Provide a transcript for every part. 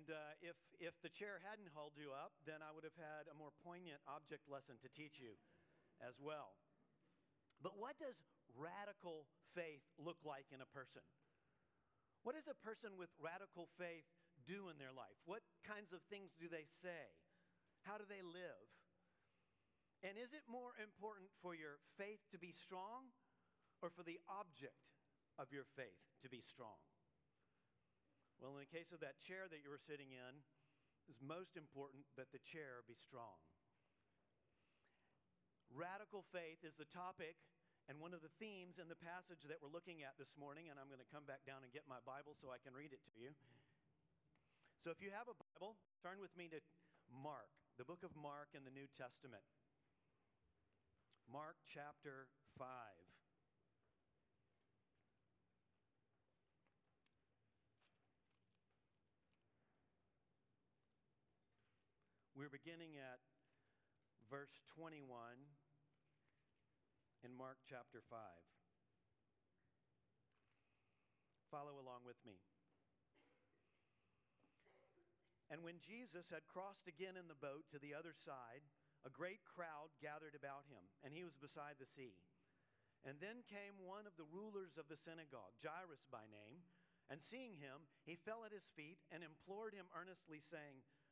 And uh, if, if the chair hadn't hauled you up, then I would have had a more poignant object lesson to teach you as well. But what does radical faith look like in a person? What does a person with radical faith do in their life? What kinds of things do they say? How do they live? And is it more important for your faith to be strong or for the object of your faith to be strong? Well, in the case of that chair that you were sitting in, it's most important that the chair be strong. Radical faith is the topic and one of the themes in the passage that we're looking at this morning, and I'm going to come back down and get my Bible so I can read it to you. So if you have a Bible, turn with me to Mark, the book of Mark in the New Testament. Mark chapter 5. We're beginning at verse 21 in Mark chapter 5. Follow along with me. And when Jesus had crossed again in the boat to the other side, a great crowd gathered about him, and he was beside the sea. And then came one of the rulers of the synagogue, Jairus by name, and seeing him, he fell at his feet and implored him earnestly, saying,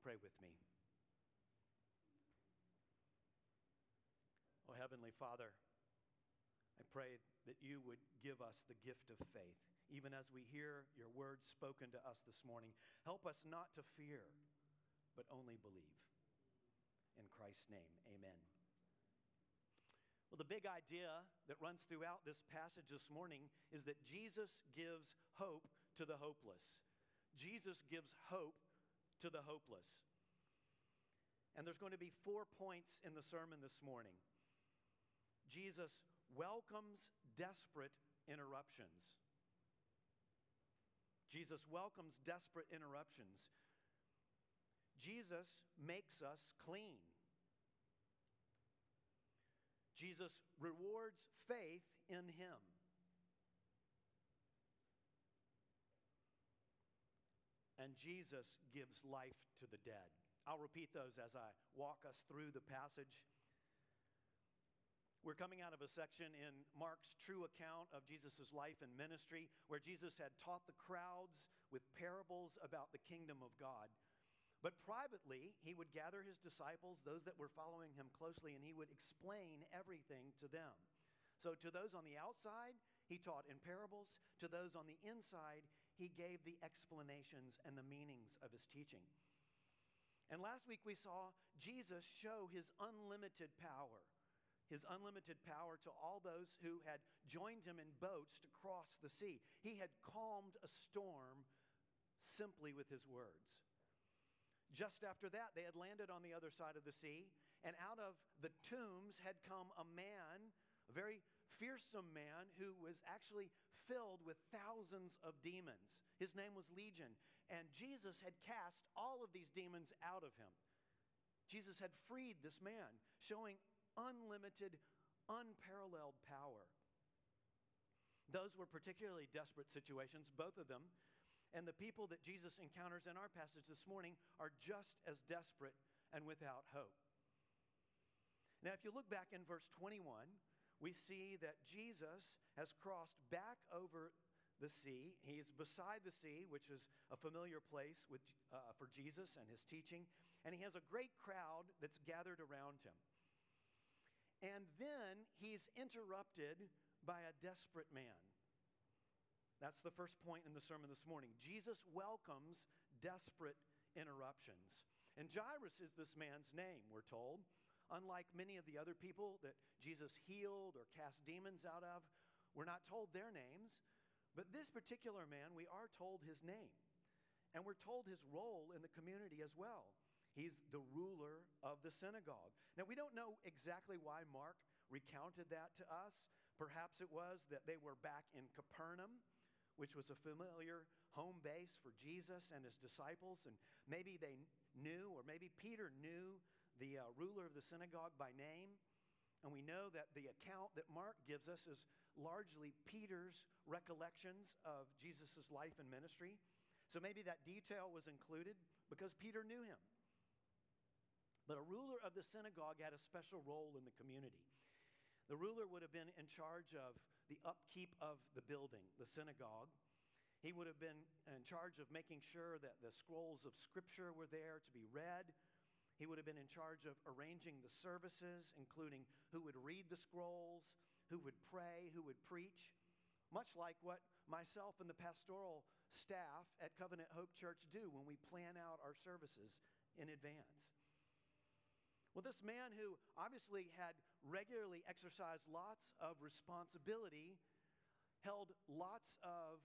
Pray with me. Oh, Heavenly Father, I pray that you would give us the gift of faith, even as we hear your words spoken to us this morning. Help us not to fear, but only believe. In Christ's name, amen. Well, the big idea that runs throughout this passage this morning is that Jesus gives hope to the hopeless. Jesus gives hope to the hopeless. And there's going to be four points in the sermon this morning. Jesus welcomes desperate interruptions. Jesus welcomes desperate interruptions. Jesus makes us clean. Jesus rewards faith in Him. And Jesus gives life to the dead. I'll repeat those as I walk us through the passage. We're coming out of a section in Mark's true account of Jesus' life and ministry, where Jesus had taught the crowds with parables about the kingdom of God. But privately, he would gather his disciples, those that were following him closely, and he would explain everything to them. So, to those on the outside, he taught in parables. To those on the inside, he gave the explanations and the meanings of his teaching. And last week, we saw Jesus show his unlimited power his unlimited power to all those who had joined him in boats to cross the sea. He had calmed a storm simply with his words. Just after that, they had landed on the other side of the sea, and out of the tombs had come a man, a very fearsome man, who was actually filled with thousands of demons. His name was Legion, and Jesus had cast all of these demons out of him. Jesus had freed this man, showing unlimited, unparalleled power. Those were particularly desperate situations, both of them. And the people that Jesus encounters in our passage this morning are just as desperate and without hope. Now, if you look back in verse 21, we see that Jesus has crossed back over the sea. He is beside the sea, which is a familiar place with, uh, for Jesus and his teaching. And he has a great crowd that's gathered around him. And then he's interrupted by a desperate man. That's the first point in the sermon this morning. Jesus welcomes desperate interruptions. And Jairus is this man's name, we're told. Unlike many of the other people that Jesus healed or cast demons out of, we're not told their names. But this particular man, we are told his name. And we're told his role in the community as well. He's the ruler of the synagogue. Now, we don't know exactly why Mark recounted that to us. Perhaps it was that they were back in Capernaum, which was a familiar home base for Jesus and his disciples. And maybe they knew, or maybe Peter knew the uh, ruler of the synagogue by name. And we know that the account that Mark gives us is largely Peter's recollections of Jesus' life and ministry. So maybe that detail was included because Peter knew him. But a ruler of the synagogue had a special role in the community. The ruler would have been in charge of the upkeep of the building, the synagogue. He would have been in charge of making sure that the scrolls of Scripture were there to be read. He would have been in charge of arranging the services, including who would read the scrolls, who would pray, who would preach. Much like what myself and the pastoral staff at Covenant Hope Church do when we plan out our services in advance. Well, this man who obviously had regularly exercised lots of responsibility held lots of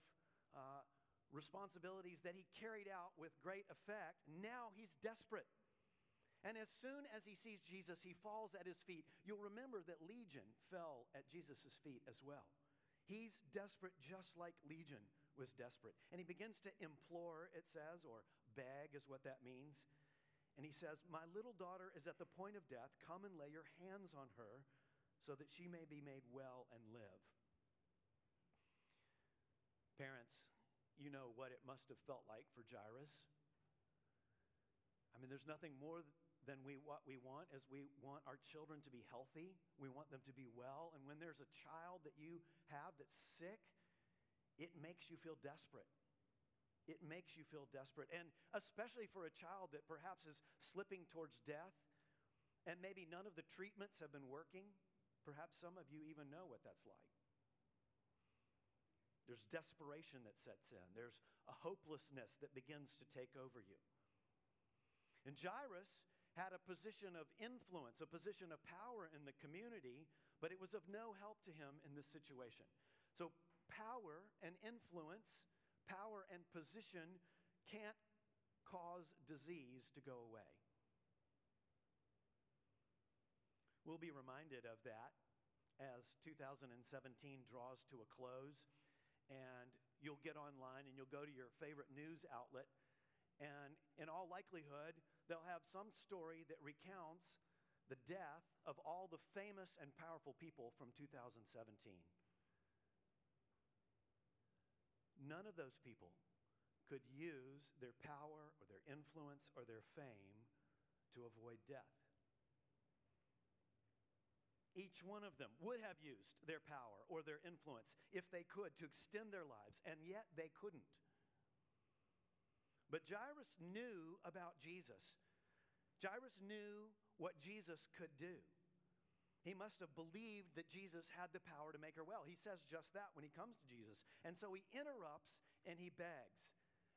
uh, responsibilities that he carried out with great effect. Now he's desperate. And as soon as he sees Jesus, he falls at his feet. You'll remember that Legion fell at Jesus' feet as well. He's desperate just like Legion was desperate. And he begins to implore, it says, or beg is what that means. And he says, My little daughter is at the point of death. Come and lay your hands on her so that she may be made well and live. Parents, you know what it must have felt like for Jairus. I mean, there's nothing more than we, what we want is we want our children to be healthy. We want them to be well. And when there's a child that you have that's sick, it makes you feel desperate it makes you feel desperate. And especially for a child that perhaps is slipping towards death, and maybe none of the treatments have been working. Perhaps some of you even know what that's like. There's desperation that sets in, there's a hopelessness that begins to take over you. And Jairus had a position of influence, a position of power in the community, but it was of no help to him in this situation. So, power and influence power and position can't cause disease to go away. We'll be reminded of that as 2017 draws to a close, and you'll get online and you'll go to your favorite news outlet, and in all likelihood, they'll have some story that recounts the death of all the famous and powerful people from 2017. None of those people could use their power or their influence or their fame to avoid death. Each one of them would have used their power or their influence if they could to extend their lives, and yet they couldn't. But Jairus knew about Jesus. Jairus knew what Jesus could do. He must have believed that Jesus had the power to make her well. He says just that when he comes to Jesus. And so he interrupts and he begs.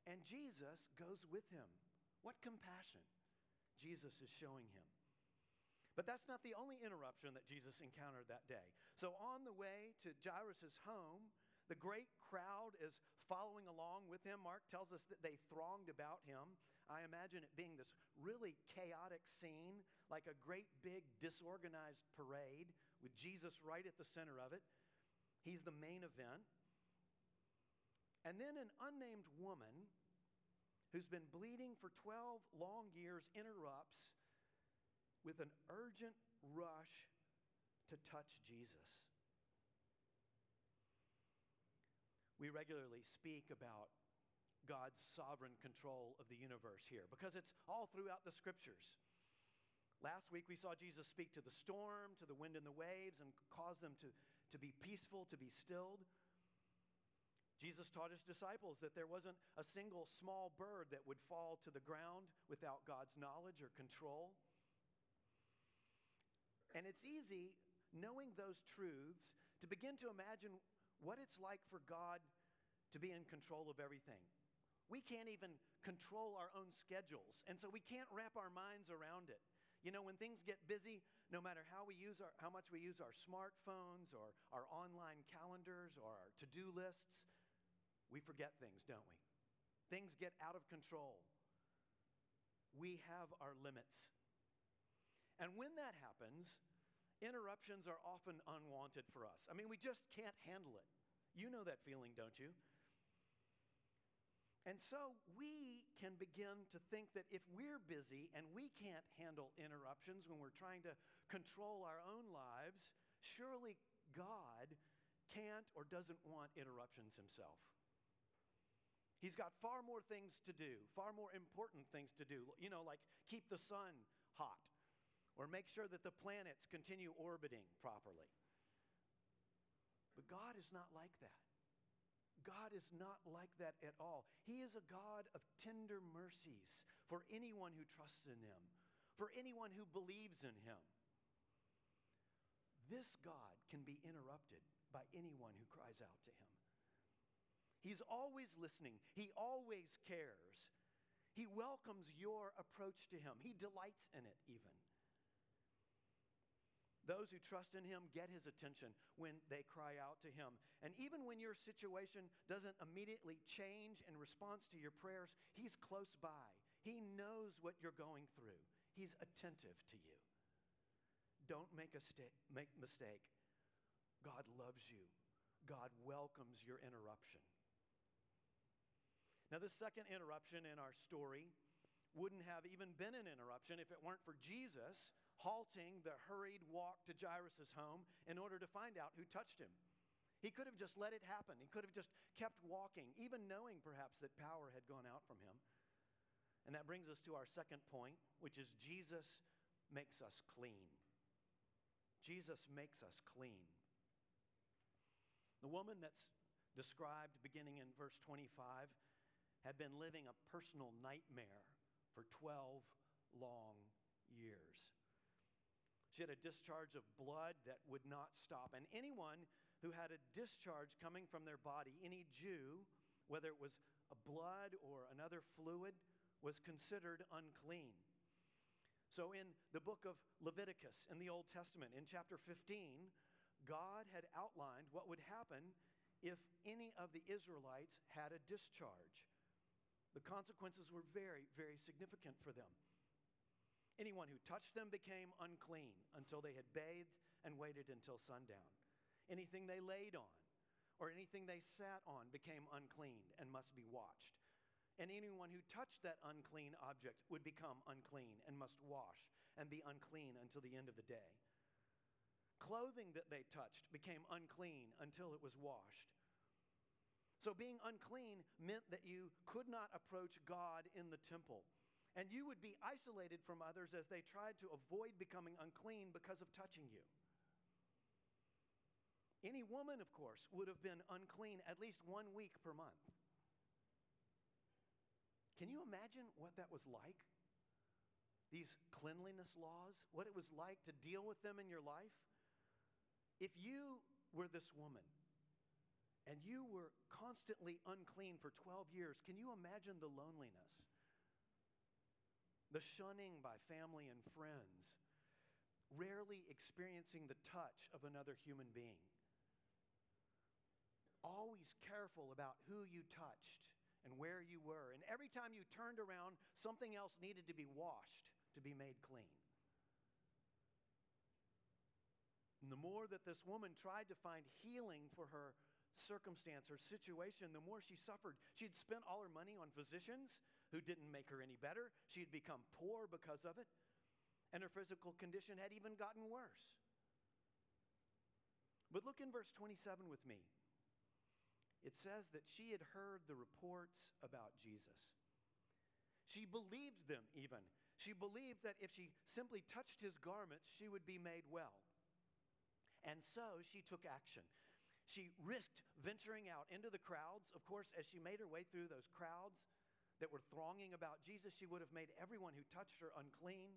And Jesus goes with him. What compassion Jesus is showing him. But that's not the only interruption that Jesus encountered that day. So, on the way to Jairus' home, the great crowd is following along with him. Mark tells us that they thronged about him. I imagine it being this really chaotic scene, like a great big disorganized parade with Jesus right at the center of it. He's the main event. And then an unnamed woman who's been bleeding for 12 long years interrupts with an urgent rush to touch Jesus. We regularly speak about God's sovereign control of the universe here because it's all throughout the scriptures. Last week we saw Jesus speak to the storm, to the wind and the waves, and cause them to, to be peaceful, to be stilled. Jesus taught his disciples that there wasn't a single small bird that would fall to the ground without God's knowledge or control. And it's easy, knowing those truths, to begin to imagine what it's like for God to be in control of everything. We can't even control our own schedules, and so we can't wrap our minds around it. You know, when things get busy, no matter how we use our, how much we use our smartphones or our online calendars or our to-do lists, we forget things, don't we? Things get out of control. We have our limits. And when that happens, interruptions are often unwanted for us. I mean, we just can't handle it. You know that feeling, don't you? And so we can begin to think that if we're busy and we can't handle interruptions when we're trying to control our own lives, surely God can't or doesn't want interruptions himself. He's got far more things to do, far more important things to do, you know, like keep the sun hot or make sure that the planets continue orbiting properly. But God is not like that. God is not like that at all. He is a God of tender mercies for anyone who trusts in Him, for anyone who believes in Him. This God can be interrupted by anyone who cries out to Him. He's always listening, He always cares. He welcomes your approach to Him, He delights in it, even. Those who trust in him get his attention when they cry out to him. And even when your situation doesn't immediately change in response to your prayers, he's close by. He knows what you're going through. He's attentive to you. Don't make a sta- make mistake. God loves you. God welcomes your interruption. Now, the second interruption in our story wouldn't have even been an interruption if it weren't for Jesus halting the hurried walk to Jairus' home in order to find out who touched him. He could have just let it happen. He could have just kept walking, even knowing perhaps that power had gone out from him. And that brings us to our second point, which is Jesus makes us clean. Jesus makes us clean. The woman that's described beginning in verse 25 had been living a personal nightmare for 12 long years. She had a discharge of blood that would not stop. And anyone who had a discharge coming from their body, any Jew, whether it was a blood or another fluid, was considered unclean. So, in the book of Leviticus in the Old Testament, in chapter 15, God had outlined what would happen if any of the Israelites had a discharge. The consequences were very, very significant for them. Anyone who touched them became unclean until they had bathed and waited until sundown. Anything they laid on or anything they sat on became unclean and must be watched. And anyone who touched that unclean object would become unclean and must wash and be unclean until the end of the day. Clothing that they touched became unclean until it was washed. So, being unclean meant that you could not approach God in the temple and you would be isolated from others as they tried to avoid becoming unclean because of touching you. Any woman, of course, would have been unclean at least one week per month. Can you imagine what that was like? These cleanliness laws, what it was like to deal with them in your life? If you were this woman and you were constantly unclean for 12 years, can you imagine the loneliness? The shunning by family and friends, rarely experiencing the touch of another human being always careful about who you touched and where you were. And every time you turned around, something else needed to be washed to be made clean. And the more that this woman tried to find healing for her circumstance, her situation, the more she suffered. She had spent all her money on physicians who didn't make her any better. She had become poor because of it. And her physical condition had even gotten worse. But look in verse 27 with me it says that she had heard the reports about Jesus. She believed them even. She believed that if she simply touched his garments, she would be made well. And so she took action. She risked venturing out into the crowds. Of course, as she made her way through those crowds that were thronging about Jesus, she would have made everyone who touched her unclean.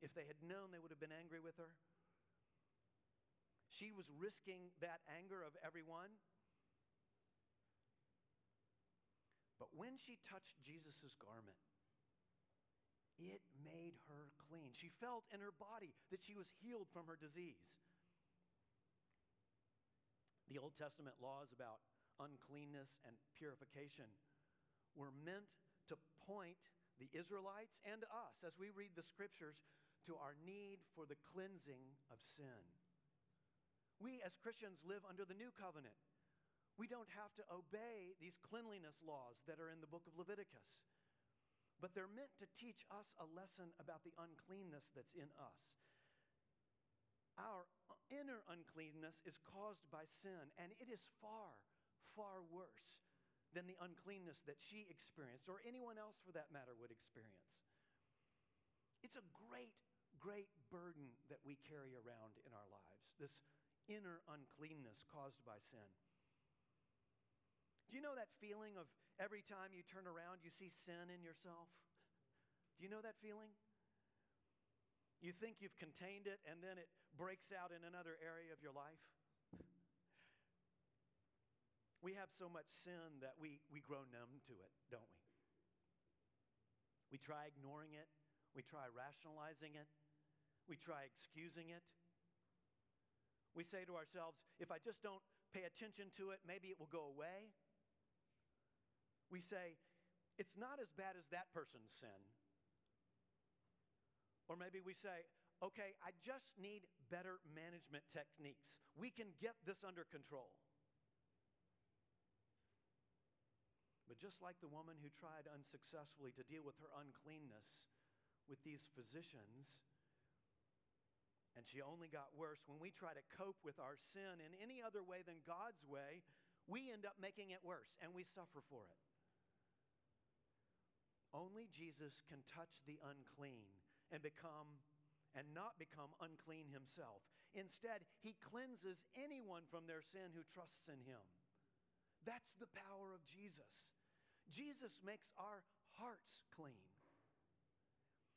If they had known, they would have been angry with her. She was risking that anger of everyone But when she touched Jesus' garment, it made her clean. She felt in her body that she was healed from her disease. The Old Testament laws about uncleanness and purification were meant to point the Israelites and us, as we read the scriptures, to our need for the cleansing of sin. We as Christians live under the new covenant we don't have to obey these cleanliness laws that are in the book of Leviticus. But they're meant to teach us a lesson about the uncleanness that's in us. Our inner uncleanness is caused by sin, and it is far, far worse than the uncleanness that she experienced, or anyone else for that matter would experience. It's a great, great burden that we carry around in our lives, this inner uncleanness caused by sin. Do you know that feeling of every time you turn around, you see sin in yourself? Do you know that feeling? You think you've contained it, and then it breaks out in another area of your life? We have so much sin that we, we grow numb to it, don't we? We try ignoring it. We try rationalizing it. We try excusing it. We say to ourselves, if I just don't pay attention to it, maybe it will go away we say, it's not as bad as that person's sin. Or maybe we say, okay, I just need better management techniques. We can get this under control. But just like the woman who tried unsuccessfully to deal with her uncleanness with these physicians, and she only got worse, when we try to cope with our sin in any other way than God's way, we end up making it worse and we suffer for it. Only Jesus can touch the unclean and become and not become unclean himself. Instead, he cleanses anyone from their sin who trusts in him. That's the power of Jesus. Jesus makes our hearts clean.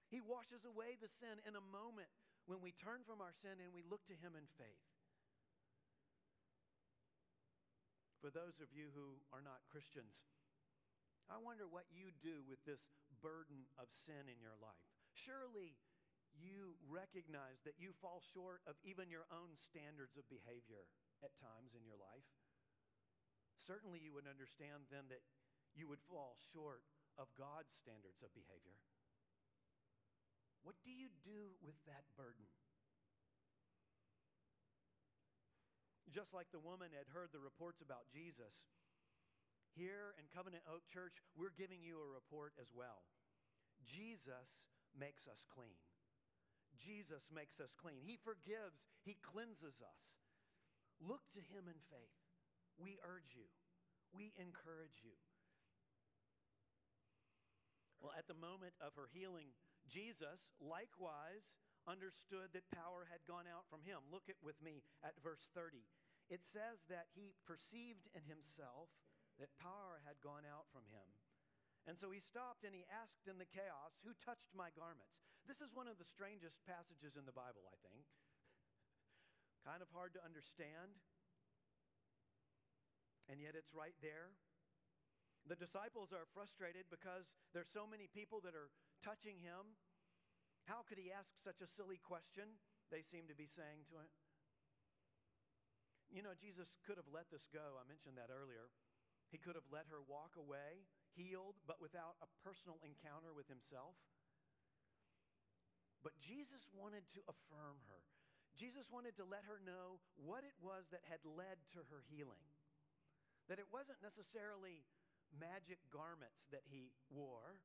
He washes away the sin in a moment when we turn from our sin and we look to him in faith. For those of you who are not Christians, I wonder what you do with this burden of sin in your life. Surely you recognize that you fall short of even your own standards of behavior at times in your life. Certainly, you would understand then that you would fall short of God's standards of behavior. What do you do with that burden? Just like the woman had heard the reports about Jesus, here in Covenant Hope Church, we're giving you a report as well. Jesus makes us clean. Jesus makes us clean. He forgives, He cleanses us. Look to Him in faith. We urge you, we encourage you. Well, at the moment of her healing, Jesus likewise understood that power had gone out from him. Look at with me at verse 30. It says that he perceived in himself that power had gone out from him. And so he stopped and he asked in the chaos, Who touched my garments? This is one of the strangest passages in the Bible, I think. kind of hard to understand, and yet it's right there. The disciples are frustrated because there's so many people that are touching him. How could he ask such a silly question? They seem to be saying to him. You know, Jesus could have let this go. I mentioned that earlier. He could have let her walk away, healed, but without a personal encounter with himself. But Jesus wanted to affirm her. Jesus wanted to let her know what it was that had led to her healing. That it wasn't necessarily magic garments that he wore,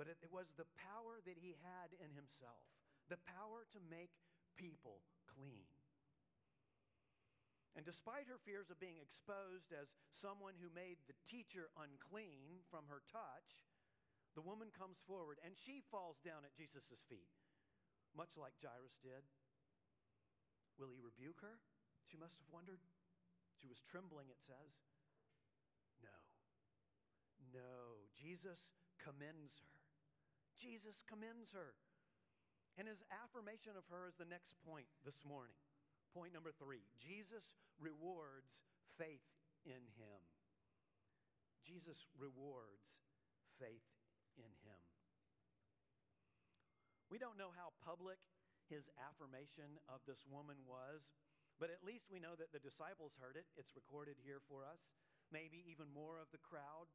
but it, was the power that he had in himself the power to make people clean. And despite her fears of being exposed as someone who made the teacher unclean from her touch, the woman comes forward and she falls down at Jesus' feet, much like Jairus did. Will he rebuke her? She must have wondered. She was trembling, it says. No. No. Jesus commends her. Jesus commends her. And his affirmation of her is the next point this morning. Point number three Jesus rewards faith in him. Jesus rewards faith in him. We don't know how public his affirmation of this woman was, but at least we know that the disciples heard it. It's recorded here for us. Maybe even more of the crowd.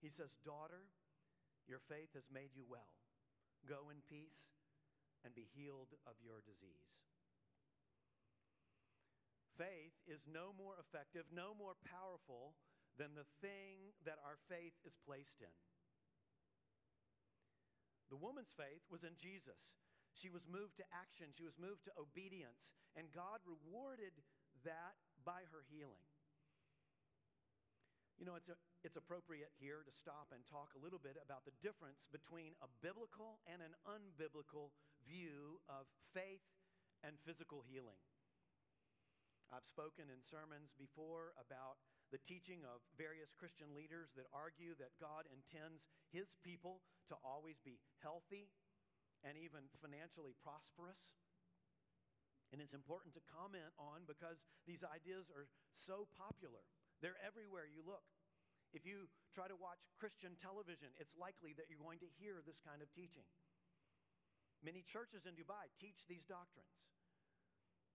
He says, Daughter, your faith has made you well. Go in peace and be healed of your disease. Faith is no more effective, no more powerful than the thing that our faith is placed in. The woman's faith was in Jesus. She was moved to action, she was moved to obedience, and God rewarded that by her healing. You know, it's, a, it's appropriate here to stop and talk a little bit about the difference between a biblical and an unbiblical view of faith and physical healing. I've spoken in sermons before about the teaching of various Christian leaders that argue that God intends his people to always be healthy and even financially prosperous. And it's important to comment on because these ideas are so popular. They're everywhere you look. If you try to watch Christian television, it's likely that you're going to hear this kind of teaching. Many churches in Dubai teach these doctrines.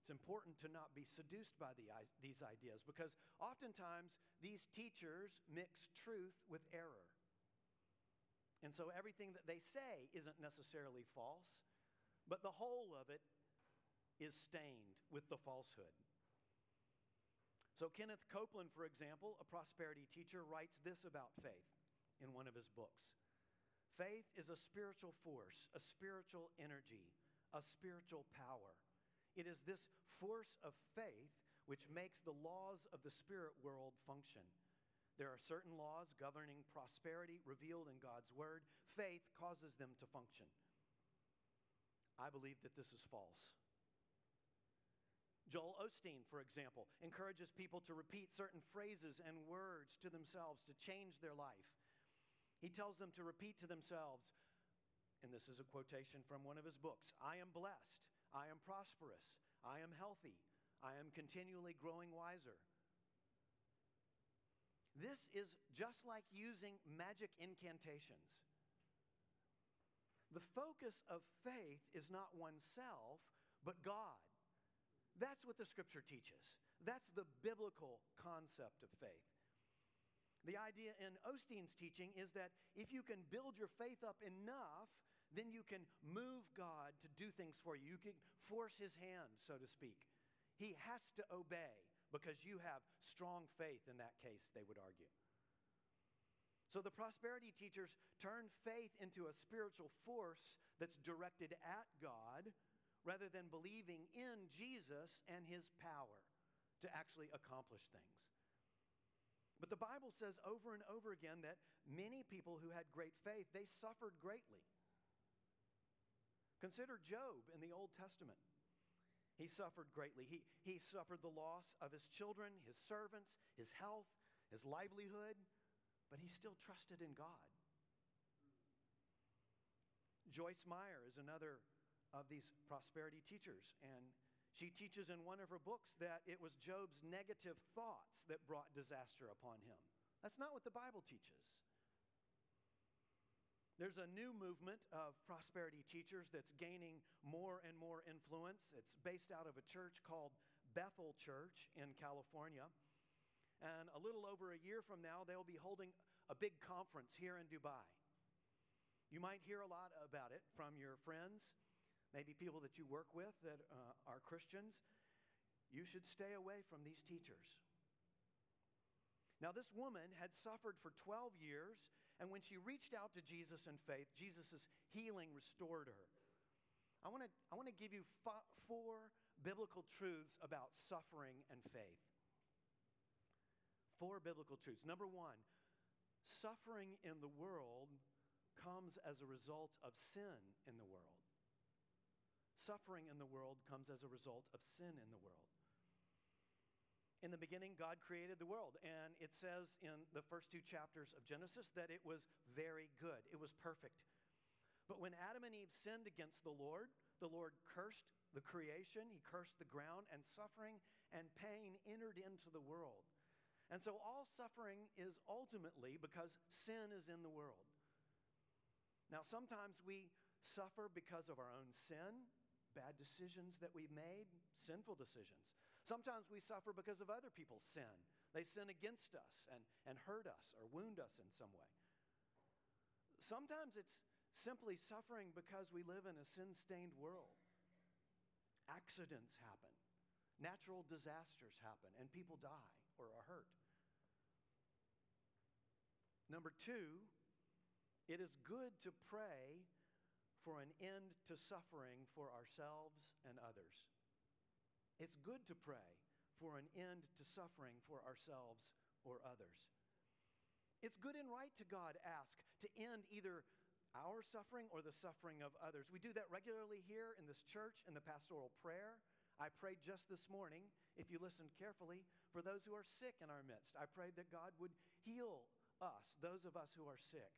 It's important to not be seduced by the, these ideas because oftentimes these teachers mix truth with error. And so everything that they say isn't necessarily false, but the whole of it is stained with the falsehood. So, Kenneth Copeland, for example, a prosperity teacher, writes this about faith in one of his books Faith is a spiritual force, a spiritual energy, a spiritual power. It is this force of faith which makes the laws of the spirit world function. There are certain laws governing prosperity revealed in God's word. Faith causes them to function. I believe that this is false. Joel Osteen, for example, encourages people to repeat certain phrases and words to themselves to change their life. He tells them to repeat to themselves, and this is a quotation from one of his books I am blessed, I am prosperous, I am healthy, I am continually growing wiser. This is just like using magic incantations. The focus of faith is not oneself, but God. That's what the scripture teaches. That's the biblical concept of faith. The idea in Osteen's teaching is that if you can build your faith up enough, then you can move God to do things for you. You can force his hand, so to speak. He has to obey because you have strong faith in that case, they would argue. So the prosperity teachers turn faith into a spiritual force that's directed at God rather than believing in Jesus and his power to actually accomplish things. But the Bible says over and over again that many people who had great faith, they suffered greatly. Consider Job in the Old Testament. He suffered greatly. He, he suffered the loss of his children, his servants, his health, his livelihood, but he still trusted in God. Joyce Meyer is another of these prosperity teachers, and she teaches in one of her books that it was Job's negative thoughts that brought disaster upon him. That's not what the Bible teaches. There's a new movement of prosperity teachers that's gaining more and more influence. It's based out of a church called Bethel Church in California. And a little over a year from now, they'll be holding a big conference here in Dubai. You might hear a lot about it from your friends, maybe people that you work with that uh, are Christians. You should stay away from these teachers. Now, this woman had suffered for 12 years and when she reached out to Jesus in faith, Jesus' healing restored her. I want to I want to give you four biblical truths about suffering and faith. Four biblical truths. Number one, suffering in the world comes as a result of sin in the world. Suffering in the world comes as a result of sin in the world. In the beginning, God created the world. And it says in the first two chapters of Genesis that it was very good, it was perfect. But when Adam and Eve sinned against the Lord, the Lord cursed the creation, he cursed the ground, and suffering and pain entered into the world. And so all suffering is ultimately because sin is in the world. Now, sometimes we suffer because of our own sin, bad decisions that we've made, sinful decisions. Sometimes we suffer because of other people's sin. They sin against us and, and hurt us or wound us in some way. Sometimes it's simply suffering because we live in a sin stained world. Accidents happen, natural disasters happen, and people die or are hurt. Number two, it is good to pray for an end to suffering for ourselves and others. It's good to pray for an end to suffering for ourselves or others. It's good and right to God ask to end either our suffering or the suffering of others. We do that regularly here in this church in the pastoral prayer. I prayed just this morning, if you listened carefully, for those who are sick in our midst. I prayed that God would heal us, those of us who are sick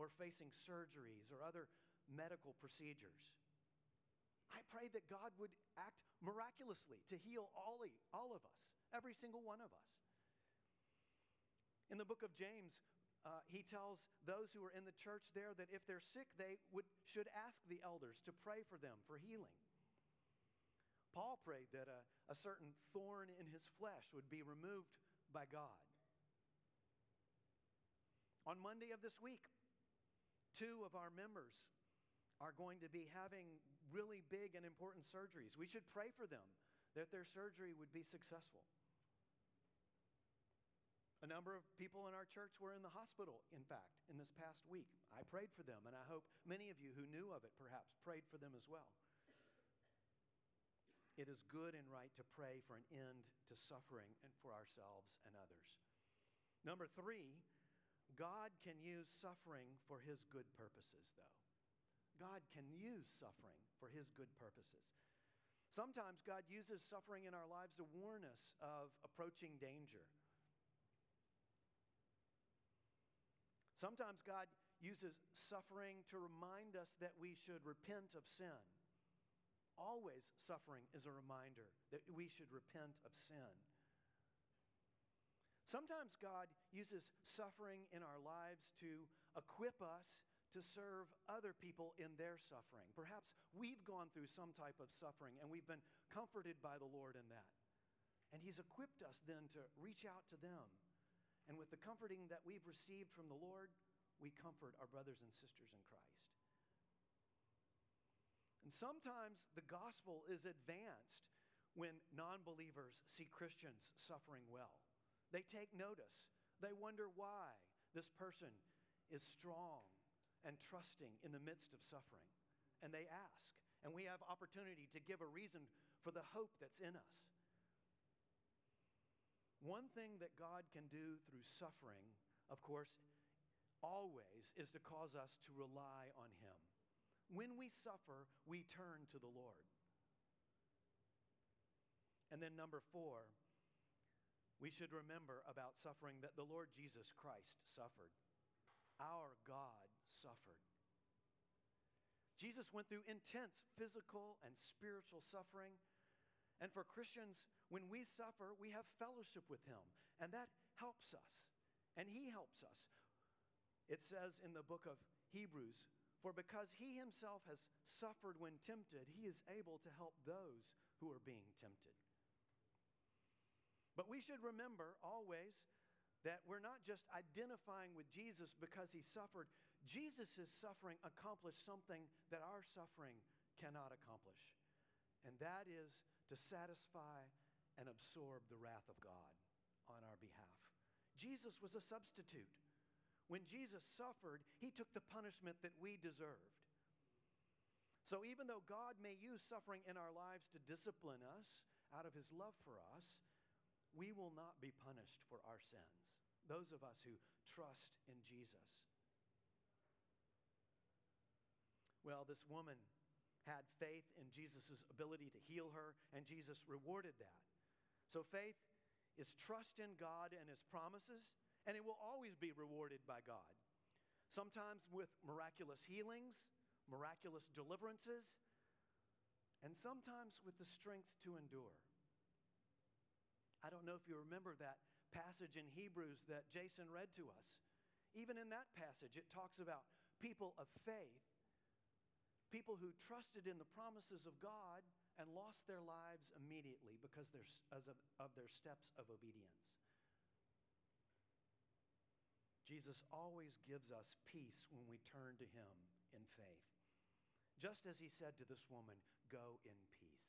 or facing surgeries or other medical procedures. I pray that God would act miraculously to heal all, all of us, every single one of us. In the book of James, uh, he tells those who are in the church there that if they're sick, they would, should ask the elders to pray for them for healing. Paul prayed that a, a certain thorn in his flesh would be removed by God. On Monday of this week, two of our members are going to be having really big and important surgeries. We should pray for them that their surgery would be successful. A number of people in our church were in the hospital, in fact, in this past week. I prayed for them, and I hope many of you who knew of it perhaps prayed for them as well. It is good and right to pray for an end to suffering and for ourselves and others. Number three, God can use suffering for his good purposes, though. God can use suffering for his good purposes. Sometimes God uses suffering in our lives to warn us of approaching danger. Sometimes God uses suffering to remind us that we should repent of sin. Always, suffering is a reminder that we should repent of sin. Sometimes God uses suffering in our lives to equip us to serve other people in their suffering. Perhaps we've gone through some type of suffering and we've been comforted by the Lord in that. And He's equipped us then to reach out to them. And with the comforting that we've received from the Lord, we comfort our brothers and sisters in Christ. And sometimes the gospel is advanced when non believers see Christians suffering well. They take notice, they wonder why this person is strong and trusting in the midst of suffering. And they ask, and we have opportunity to give a reason for the hope that's in us. One thing that God can do through suffering, of course, always is to cause us to rely on Him. When we suffer, we turn to the Lord. And then, number four, we should remember about suffering that the Lord Jesus Christ suffered. Our God suffered. Jesus went through intense physical and spiritual suffering. And for Christians, when we suffer, we have fellowship with Him, and that helps us, and He helps us. It says in the book of Hebrews, For because He Himself has suffered when tempted, He is able to help those who are being tempted. But we should remember always that we're not just identifying with Jesus because he suffered. Jesus' suffering accomplished something that our suffering cannot accomplish, and that is to satisfy and absorb the wrath of God on our behalf. Jesus was a substitute. When Jesus suffered, he took the punishment that we deserved. So even though God may use suffering in our lives to discipline us out of his love for us, we will not be punished for our sins, those of us who trust in Jesus. Well, this woman had faith in Jesus' ability to heal her, and Jesus rewarded that. So faith is trust in God and his promises, and it will always be rewarded by God. Sometimes with miraculous healings, miraculous deliverances, and sometimes with the strength to endure. I don't know if you remember that passage in Hebrews that Jason read to us. Even in that passage, it talks about people of faith, people who trusted in the promises of God and lost their lives immediately because of, of their steps of obedience. Jesus always gives us peace when we turn to him in faith. Just as he said to this woman, Go in peace.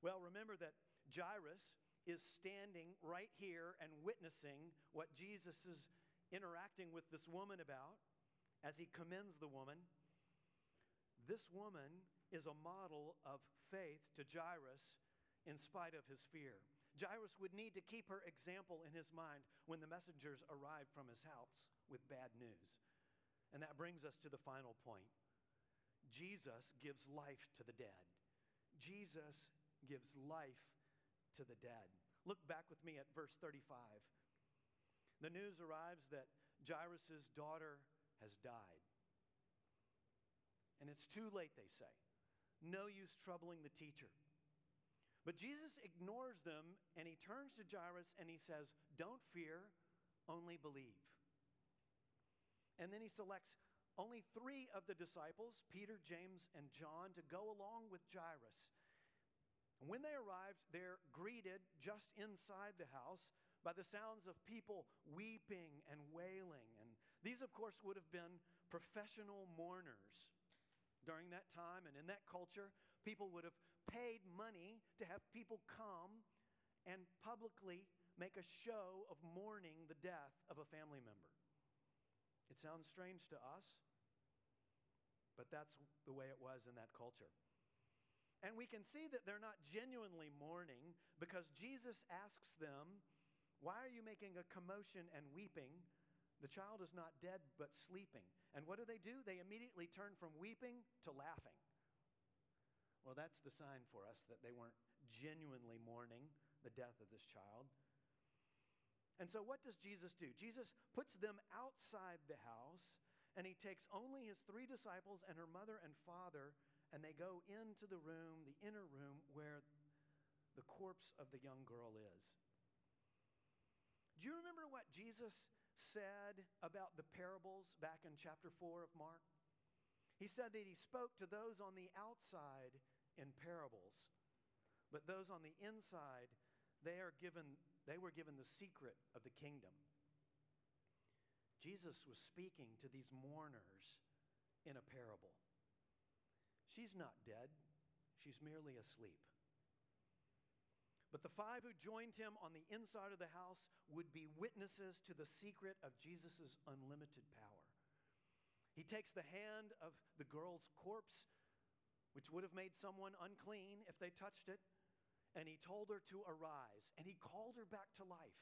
Well, remember that Jairus is standing right here and witnessing what Jesus is interacting with this woman about as he commends the woman. This woman is a model of faith to Jairus in spite of his fear. Jairus would need to keep her example in his mind when the messengers arrived from his house with bad news. And that brings us to the final point Jesus gives life to the dead. Jesus gives life to the dead. Look back with me at verse 35. The news arrives that Jairus' daughter has died. And it's too late, they say. No use troubling the teacher. But Jesus ignores them and he turns to Jairus and he says, Don't fear, only believe. And then he selects only three of the disciples, Peter, James, and John, to go along with Jairus. And when they arrived, they're greeted just inside the house by the sounds of people weeping and wailing. And these, of course, would have been professional mourners during that time and in that culture, people would have paid money to have people come and publicly make a show of mourning the death of a family member. It sounds strange to us, but that's the way it was in that culture. And we can see that they're not genuinely mourning because Jesus asks them, Why are you making a commotion and weeping? The child is not dead, but sleeping. And what do they do? They immediately turn from weeping to laughing. Well, that's the sign for us that they weren't genuinely mourning the death of this child. And so, what does Jesus do? Jesus puts them outside the house, and he takes only his three disciples and her mother and father, and they go into the room, the inner room, where the corpse of the young girl is. Do you remember what Jesus said about the parables back in chapter 4 of Mark? He said that he spoke to those on the outside in parables, but those on the inside, they, are given, they were given the secret of the kingdom. Jesus was speaking to these mourners in a parable. She's not dead, she's merely asleep. But the five who joined him on the inside of the house would be witnesses to the secret of Jesus' unlimited power. He takes the hand of the girl's corpse, which would have made someone unclean if they touched it, and he told her to arise, and he called her back to life.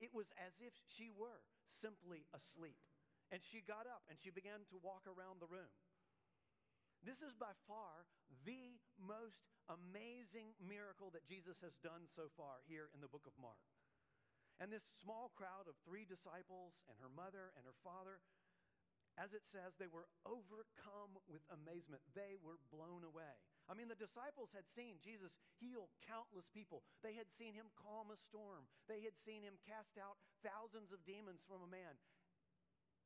It was as if she were simply asleep. And she got up and she began to walk around the room. This is by far the most amazing miracle that Jesus has done so far here in the book of Mark. And this small crowd of three disciples and her mother and her father, as it says, they were overcome with amazement. They were blown away. I mean, the disciples had seen Jesus heal countless people. They had seen him calm a storm. They had seen him cast out thousands of demons from a man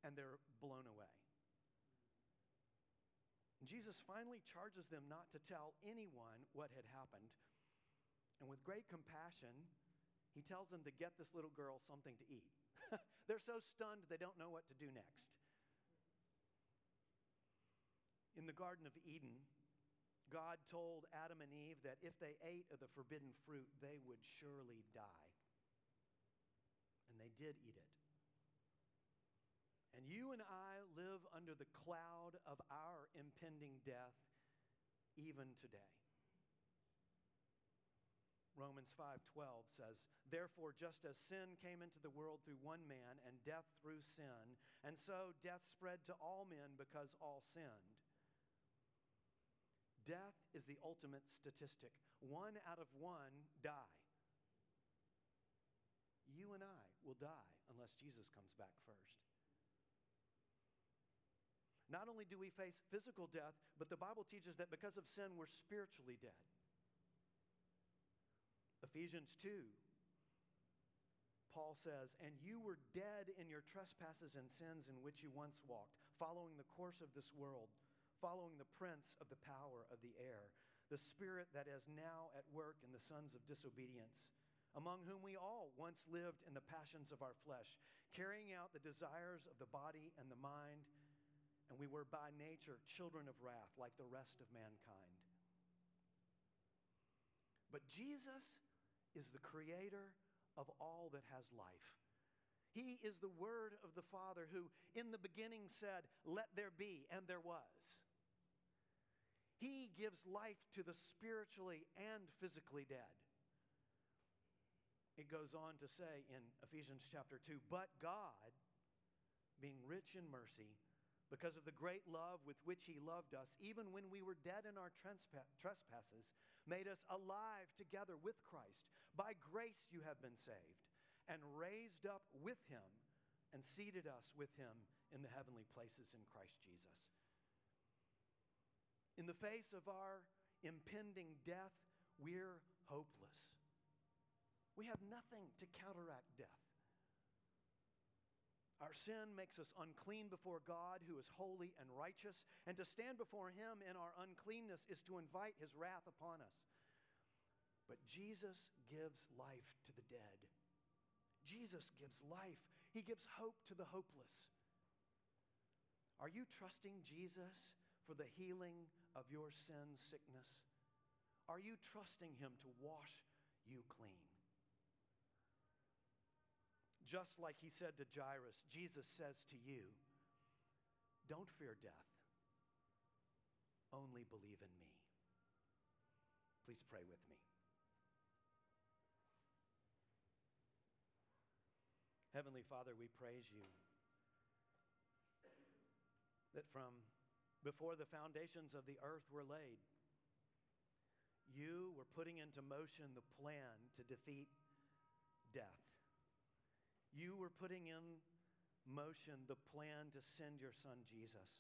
and they're blown away. Jesus finally charges them not to tell anyone what had happened. And with great compassion, he tells them to get this little girl something to eat. They're so stunned they don't know what to do next. In the Garden of Eden, God told Adam and Eve that if they ate of the forbidden fruit, they would surely die. And they did eat it. And you and I live under the cloud of our impending death even today. Romans 5:12 says, "Therefore just as sin came into the world through one man and death through sin, and so death spread to all men because all sinned." Death is the ultimate statistic. One out of one die. You and I will die unless Jesus comes back first. Not only do we face physical death, but the Bible teaches that because of sin, we're spiritually dead. Ephesians 2, Paul says, And you were dead in your trespasses and sins in which you once walked, following the course of this world, following the prince of the power of the air, the spirit that is now at work in the sons of disobedience, among whom we all once lived in the passions of our flesh, carrying out the desires of the body and the mind and we were by nature children of wrath like the rest of mankind. But Jesus is the creator of all that has life. He is the Word of the Father who, in the beginning, said, Let there be, and there was. He gives life to the spiritually and physically dead. It goes on to say in Ephesians chapter 2 But God, being rich in mercy, because of the great love with which he loved us, even when we were dead in our trespasses, made us alive together with Christ. By grace you have been saved, and raised up with him, and seated us with him in the heavenly places in Christ Jesus. In the face of our impending death, we're hopeless. We have nothing to counteract death. Our sin makes us unclean before God, who is holy and righteous, and to stand before Him in our uncleanness is to invite His wrath upon us. But Jesus gives life to the dead. Jesus gives life, He gives hope to the hopeless. Are you trusting Jesus for the healing of your sin sickness? Are you trusting Him to wash you clean? Just like he said to Jairus, Jesus says to you, Don't fear death, only believe in me. Please pray with me. Heavenly Father, we praise you that from before the foundations of the earth were laid, you were putting into motion the plan to defeat death you were putting in motion the plan to send your son Jesus,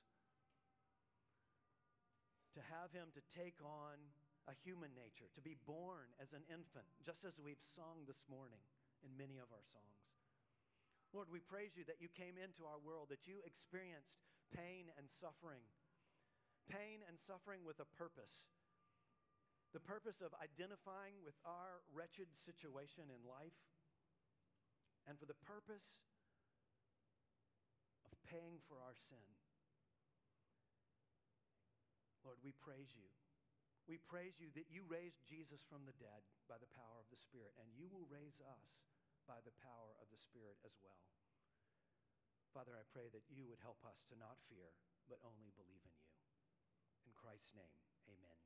to have him to take on a human nature, to be born as an infant, just as we've sung this morning in many of our songs. Lord, we praise you that you came into our world, that you experienced pain and suffering, pain and suffering with a purpose. The purpose of identifying with our wretched situation in life and for the purpose of paying for our sin. Lord, we praise you. We praise you that you raised Jesus from the dead by the power of the Spirit, and you will raise us by the power of the Spirit as well. Father, I pray that you would help us to not fear, but only believe in you. In Christ's name, amen.